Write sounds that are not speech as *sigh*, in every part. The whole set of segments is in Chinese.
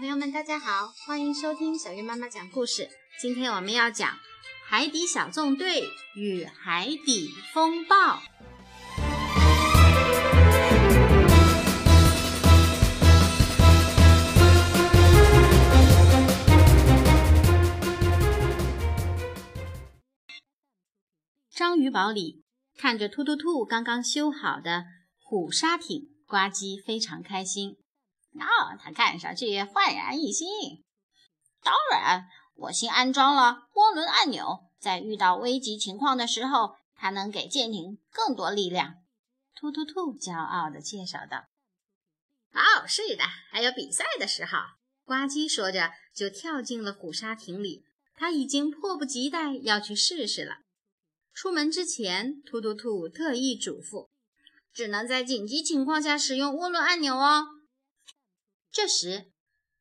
朋友们，大家好，欢迎收听小月妈妈讲故事。今天我们要讲《海底小纵队与海底风暴》。章鱼堡里，看着突突兔刚刚修好的虎鲨艇，呱唧非常开心。哦，它看上去焕然一新。当然，我新安装了涡轮按钮，在遇到危急情况的时候，它能给舰艇更多力量。突突兔骄傲地介绍道：“哦，是的，还有比赛的时候。”呱唧说着就跳进了虎鲨艇里，他已经迫不及待要去试试了。出门之前，突突兔特意嘱咐：“只能在紧急情况下使用涡轮按钮哦。”这时，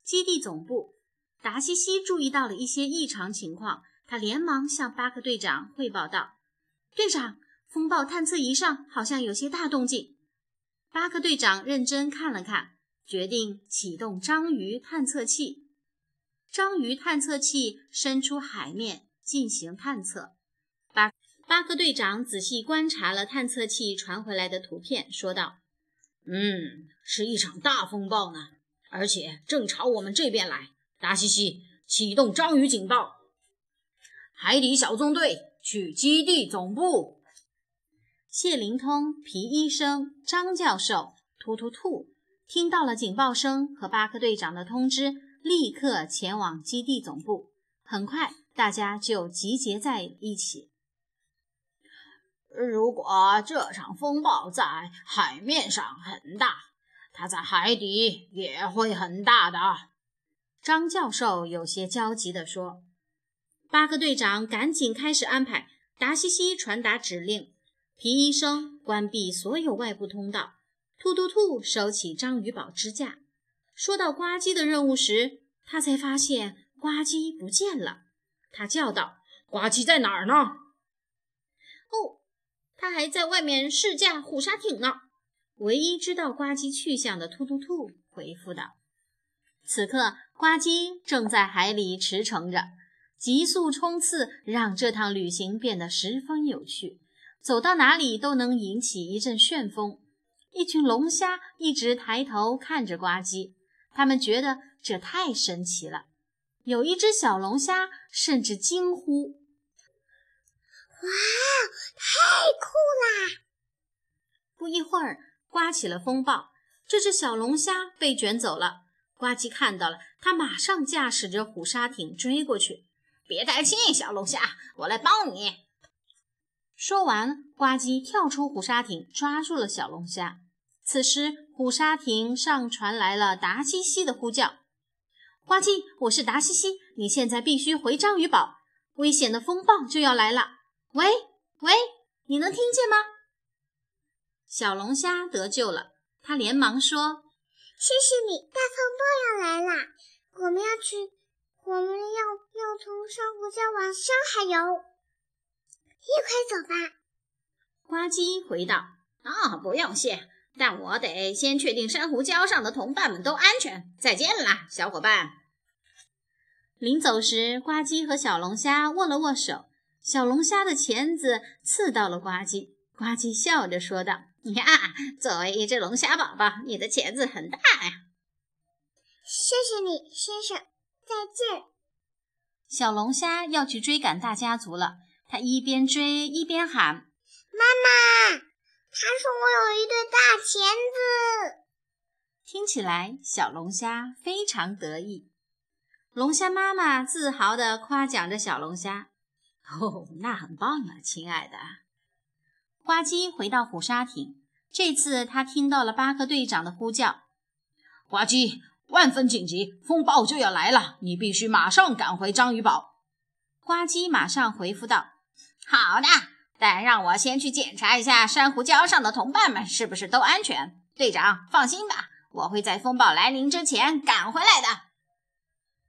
基地总部，达西西注意到了一些异常情况，他连忙向巴克队长汇报道：“队长，风暴探测仪上好像有些大动静。”巴克队长认真看了看，决定启动章鱼探测器。章鱼探测器伸出海面进行探测。巴巴克队长仔细观察了探测器传回来的图片，说道：“嗯，是一场大风暴呢。”而且正朝我们这边来，达西西启动章鱼警报，海底小纵队去基地总部。谢灵通、皮医生、张教授、突突兔听到了警报声和巴克队长的通知，立刻前往基地总部。很快，大家就集结在一起。如果这场风暴在海面上很大。它在海底也会很大的，张教授有些焦急地说。巴克队长赶紧开始安排，达西西传达指令，皮医生关闭所有外部通道，突突兔收起章鱼堡支架。说到呱唧的任务时，他才发现呱唧不见了。他叫道：“呱唧在哪儿呢？”“哦，他还在外面试驾虎鲨艇呢。”唯一知道呱唧去向的突突兔回复道：“此刻，呱唧正在海里驰骋着，急速冲刺让这趟旅行变得十分有趣，走到哪里都能引起一阵旋风。一群龙虾一直抬头看着呱唧，他们觉得这太神奇了。有一只小龙虾甚至惊呼：‘哇，太酷啦！’不一会儿。”刮起了风暴，这只小龙虾被卷走了。呱唧看到了，他马上驾驶着虎鲨艇追过去。别担心，小龙虾，我来帮你。说完，呱唧跳出虎鲨艇，抓住了小龙虾。此时，虎鲨艇上传来了达西西的呼叫：“呱唧，我是达西西，你现在必须回章鱼堡，危险的风暴就要来了。”喂喂，你能听见吗？小龙虾得救了，他连忙说：“谢谢你，大风暴要来了，我们要去，我们要要从珊瑚礁往深海游，一块走吧。”呱唧回道：“啊，不用谢，但我得先确定珊瑚礁上的同伴们都安全。再见啦，小伙伴。”临走时，呱唧和小龙虾握了握手，小龙虾的钳子刺到了呱唧，呱唧笑着说道。呀，作为一只龙虾宝宝，你的钳子很大呀！谢谢你，先生。再见。小龙虾要去追赶大家族了，它一边追一边喊：“妈妈，他说我有一对大钳子。”听起来，小龙虾非常得意。龙虾妈妈自豪地夸奖着小龙虾：“哦，那很棒啊，亲爱的。”呱唧回到虎鲨艇，这次他听到了巴克队长的呼叫：“呱唧，万分紧急，风暴就要来了，你必须马上赶回章鱼堡。”呱唧马上回复道：“好的，但让我先去检查一下珊瑚礁上的同伴们是不是都安全。队长，放心吧，我会在风暴来临之前赶回来的。”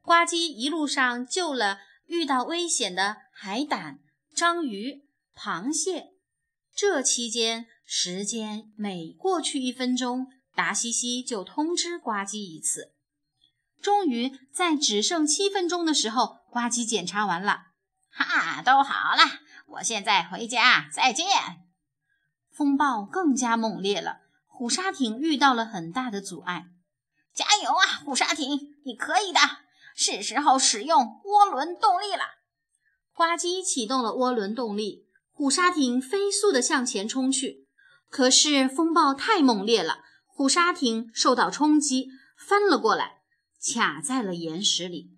呱唧一路上救了遇到危险的海胆、章鱼、螃蟹。这期间，时间每过去一分钟，达西西就通知呱唧一次。终于在只剩七分钟的时候，呱唧检查完了。哈，都好了，我现在回家，再见。风暴更加猛烈了，虎鲨艇遇到了很大的阻碍。加油啊，虎鲨艇，你可以的！是时候使用涡轮动力了。呱唧启动了涡轮动力，虎鲨艇飞速地向前冲去。可是风暴太猛烈了，虎鲨艇受到冲击，翻了过来，卡在了岩石里。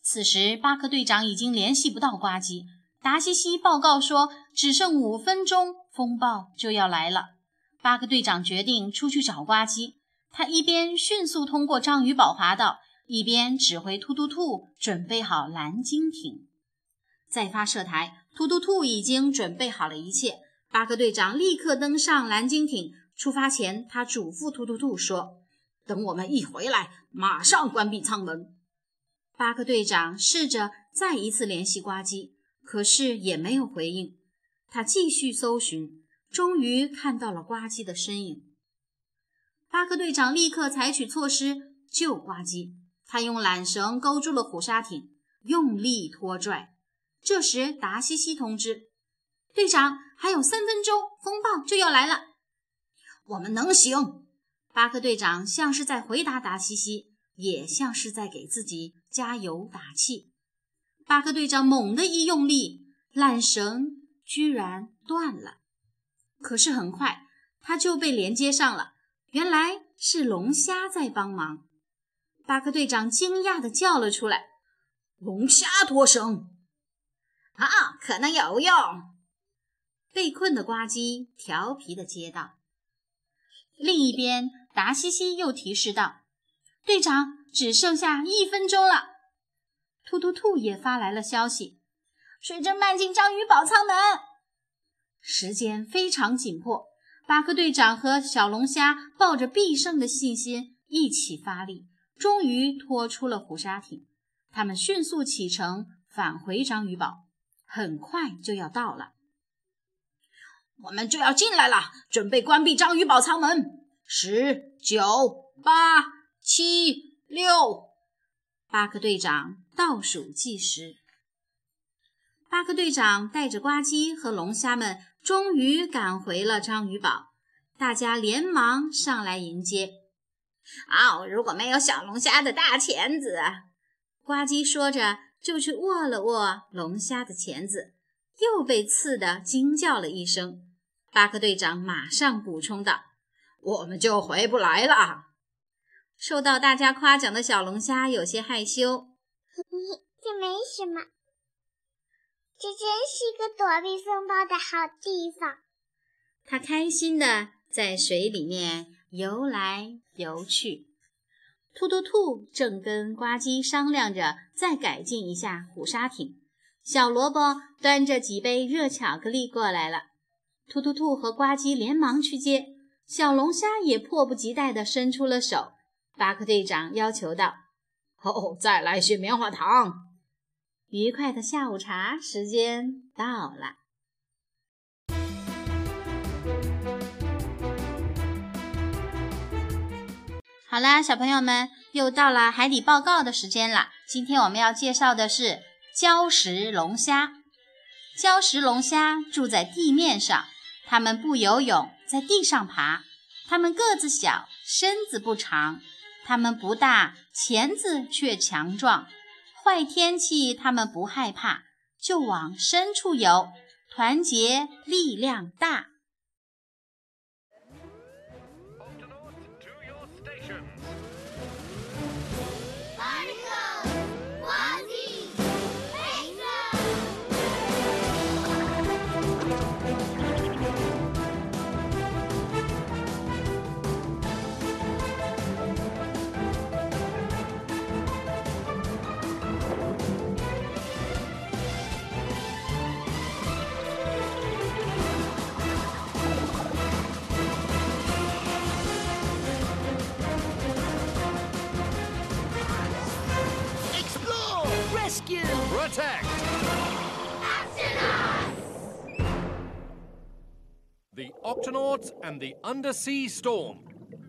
此时，巴克队长已经联系不到呱唧。达西西报告说，只剩五分钟，风暴就要来了。巴克队长决定出去找呱唧。他一边迅速通过章鱼堡滑道，一边指挥突突兔准备好蓝鲸艇。在发射台，突突兔已经准备好了一切。巴克队长立刻登上蓝鲸艇。出发前，他嘱咐突突兔说：“等我们一回来，马上关闭舱门。”巴克队长试着再一次联系呱唧，可是也没有回应。他继续搜寻，终于看到了呱唧的身影。巴克队长立刻采取措施救呱唧。他用缆绳勾住了虎鲨艇，用力拖拽。这时，达西西通知队长，还有三分钟，风暴就要来了。我们能行。巴克队长像是在回答达西西，也像是在给自己。加油打气！巴克队长猛地一用力，缆绳居然断了。可是很快，它就被连接上了。原来是龙虾在帮忙。巴克队长惊讶地叫了出来：“龙虾脱绳啊，可能有用。”被困的呱唧调皮的接道。另一边，达西西又提示道：“队长。”只剩下一分钟了，突突兔也发来了消息：水正漫进章鱼堡舱门，时间非常紧迫。巴克队长和小龙虾抱着必胜的信心一起发力，终于拖出了虎鲨艇。他们迅速启程返回章鱼堡，很快就要到了。我们就要进来了，准备关闭章鱼堡舱门。十九八七。六，巴克队长倒数计时。巴克队长带着呱唧和龙虾们终于赶回了章鱼堡，大家连忙上来迎接。哦，如果没有小龙虾的大钳子，呱唧说着就去握了握龙虾的钳子，又被刺得惊叫了一声。巴克队长马上补充道：“我们就回不来了。”受到大家夸奖的小龙虾有些害羞。这没什么，这真是一个躲避风暴的好地方。它开心的在水里面游来游去。突突兔正跟呱唧商量着再改进一下虎鲨艇。小萝卜端着几杯热巧克力过来了。突突兔和呱唧连忙去接，小龙虾也迫不及待地伸出了手。巴克队长要求道：“哦，再来些棉花糖。”愉快的下午茶时间到了。好啦，小朋友们，又到了海底报告的时间了。今天我们要介绍的是礁石龙虾。礁石龙虾住在地面上，它们不游泳，在地上爬。它们个子小，身子不长。它们不大，钳子却强壮。坏天气，它们不害怕，就往深处游。团结力量大。attack! The Octonauts and the Undersea Storm. *sighs*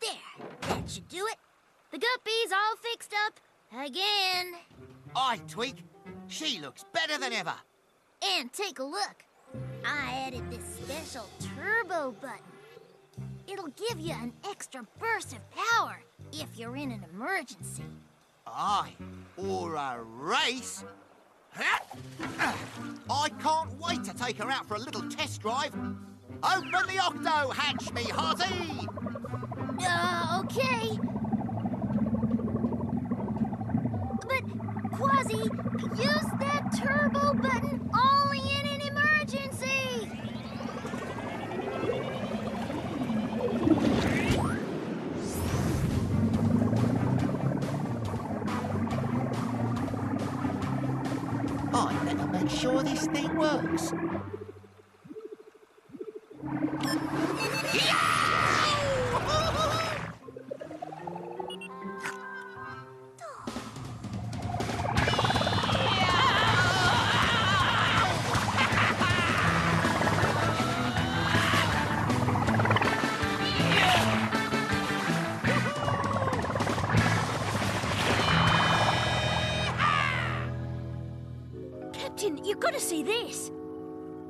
there, that should do it. The guppy's all fixed up again. I tweak. She looks better than ever. And take a look. I added this special turbo button. It'll give you an extra burst of power if you're in an emergency. Aye, or a race. I can't wait to take her out for a little test drive. Open the octo hatch, me hearty! Uh, okay. But, Quasi, use that turbo button only this thing works.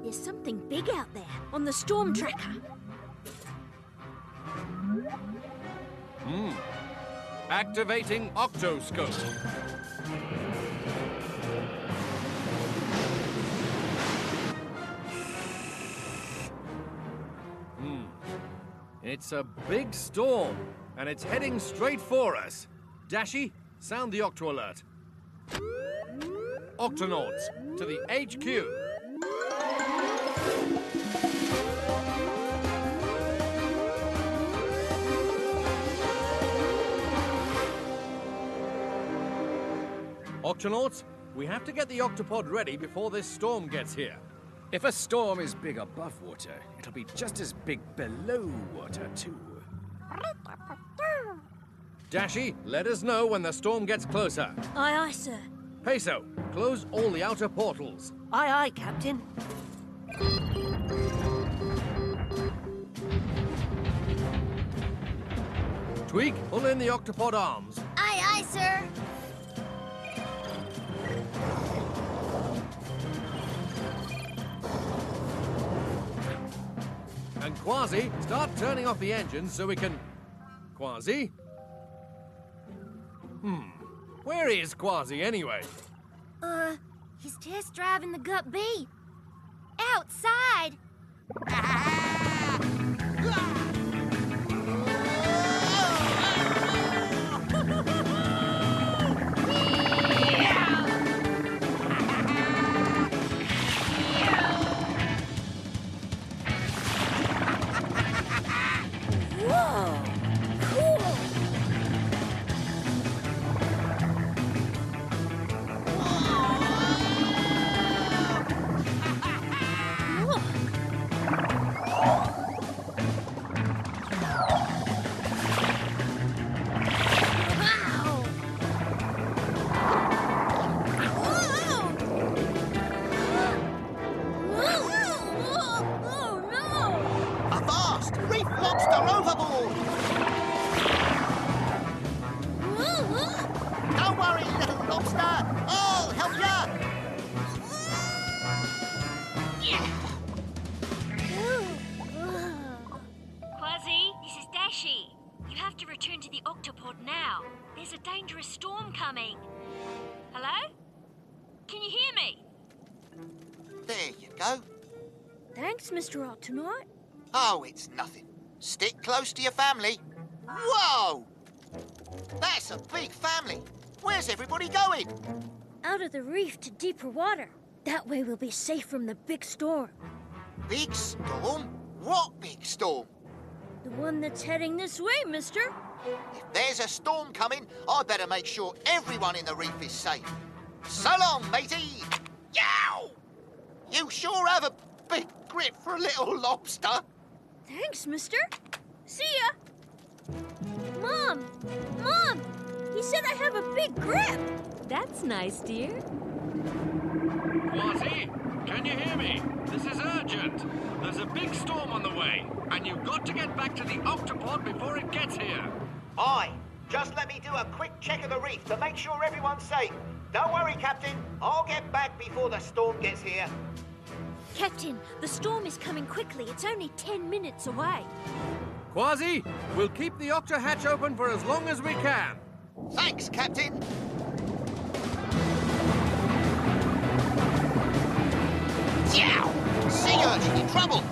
There's something big out there on the storm tracker. Hmm. Activating octoscope. Hmm. It's a big storm, and it's heading straight for us. Dashy, sound the octo alert. Octonauts, to the HQ. Octonauts, we have to get the octopod ready before this storm gets here. If a storm is big above water, it'll be just as big below water, too. Dashy, let us know when the storm gets closer. Aye, aye, sir. Peso, close all the outer portals. Aye, aye, Captain. Tweak, pull in the octopod arms. Aye, aye, sir. And Quasi, start turning off the engines so we can. Quasi? Hmm. Where is Quasi anyway? Uh, he's test driving the Gut B. Outside. Mr. Octonaut. Oh, it's nothing. Stick close to your family. Whoa! That's a big family. Where's everybody going? Out of the reef to deeper water. That way we'll be safe from the big storm. Big storm? What big storm? The one that's heading this way, mister. If there's a storm coming, I better make sure everyone in the reef is safe. So long, matey! Yow! You sure have a big grip for a little lobster. Thanks, mister. See ya. Mom! Mom! He said I have a big grip. That's nice, dear. Quasi, can you hear me? This is urgent. There's a big storm on the way, and you've got to get back to the octopod before it gets here. Aye, Just let me do a quick check of the reef to make sure everyone's safe. Don't worry, Captain. I'll get back before the storm gets here. Captain, the storm is coming quickly. It's only 10 minutes away. Quasi, we'll keep the octa hatch open for as long as we can. Thanks, Captain. Yow! Sea urchin in trouble.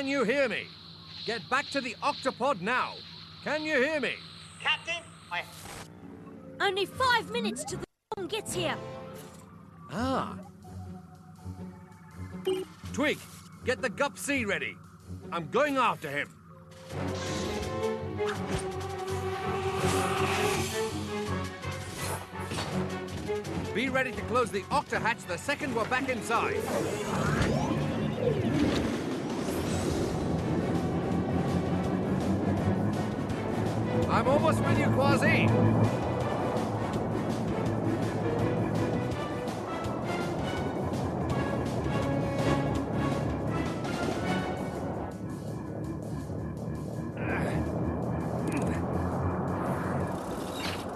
Can you hear me? Get back to the octopod now. Can you hear me? Captain, I... Only five minutes till the storm gets here. Ah. Twig, get the Gup C ready. I'm going after him. Be ready to close the octa hatch the second we're back inside. I'm almost with you, Quasi.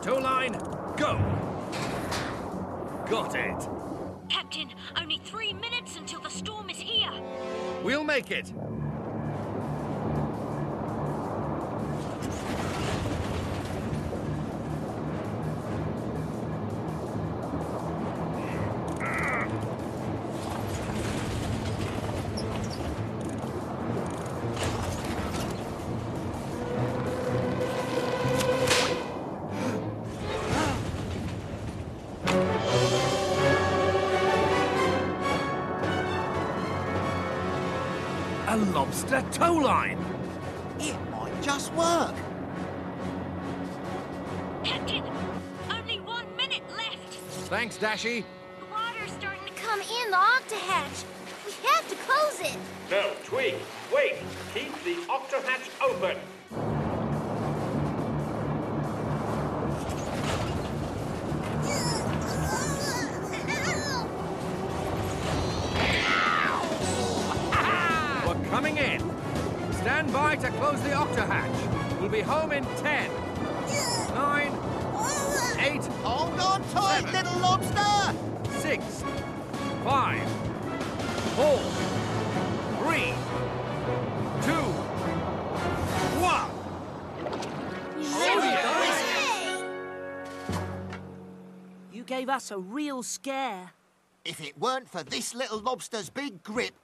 Tow line, go! Got it. Captain, only three minutes until the storm is here. We'll make it. A lobster tow line. It might just work. Captain, only one minute left. Thanks, Dashy. The water's starting to Come in the octahatch. We have to close it. No, Twig, wait. Keep the octahatch open. Coming in. Stand by to close the octa hatch. We'll be home in ten, nine, eight, Hold on tight, Seven. little lobster! six, five, four, three, two, one. You gave us a real scare. If it weren't for this little lobster's big grip...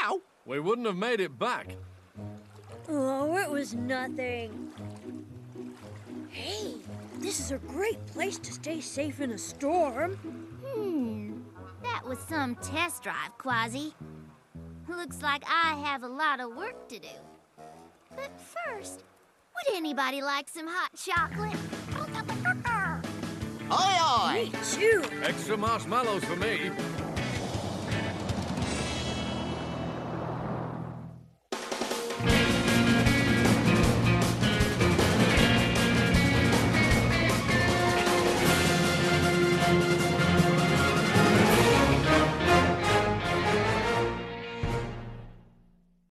Yow! We wouldn't have made it back. Oh, it was nothing. Hey, this is a great place to stay safe in a storm. Hmm. That was some test drive, Quasi. Looks like I have a lot of work to do. But first, would anybody like some hot chocolate? *laughs* Aye, aye! Chew. Extra marshmallows for me.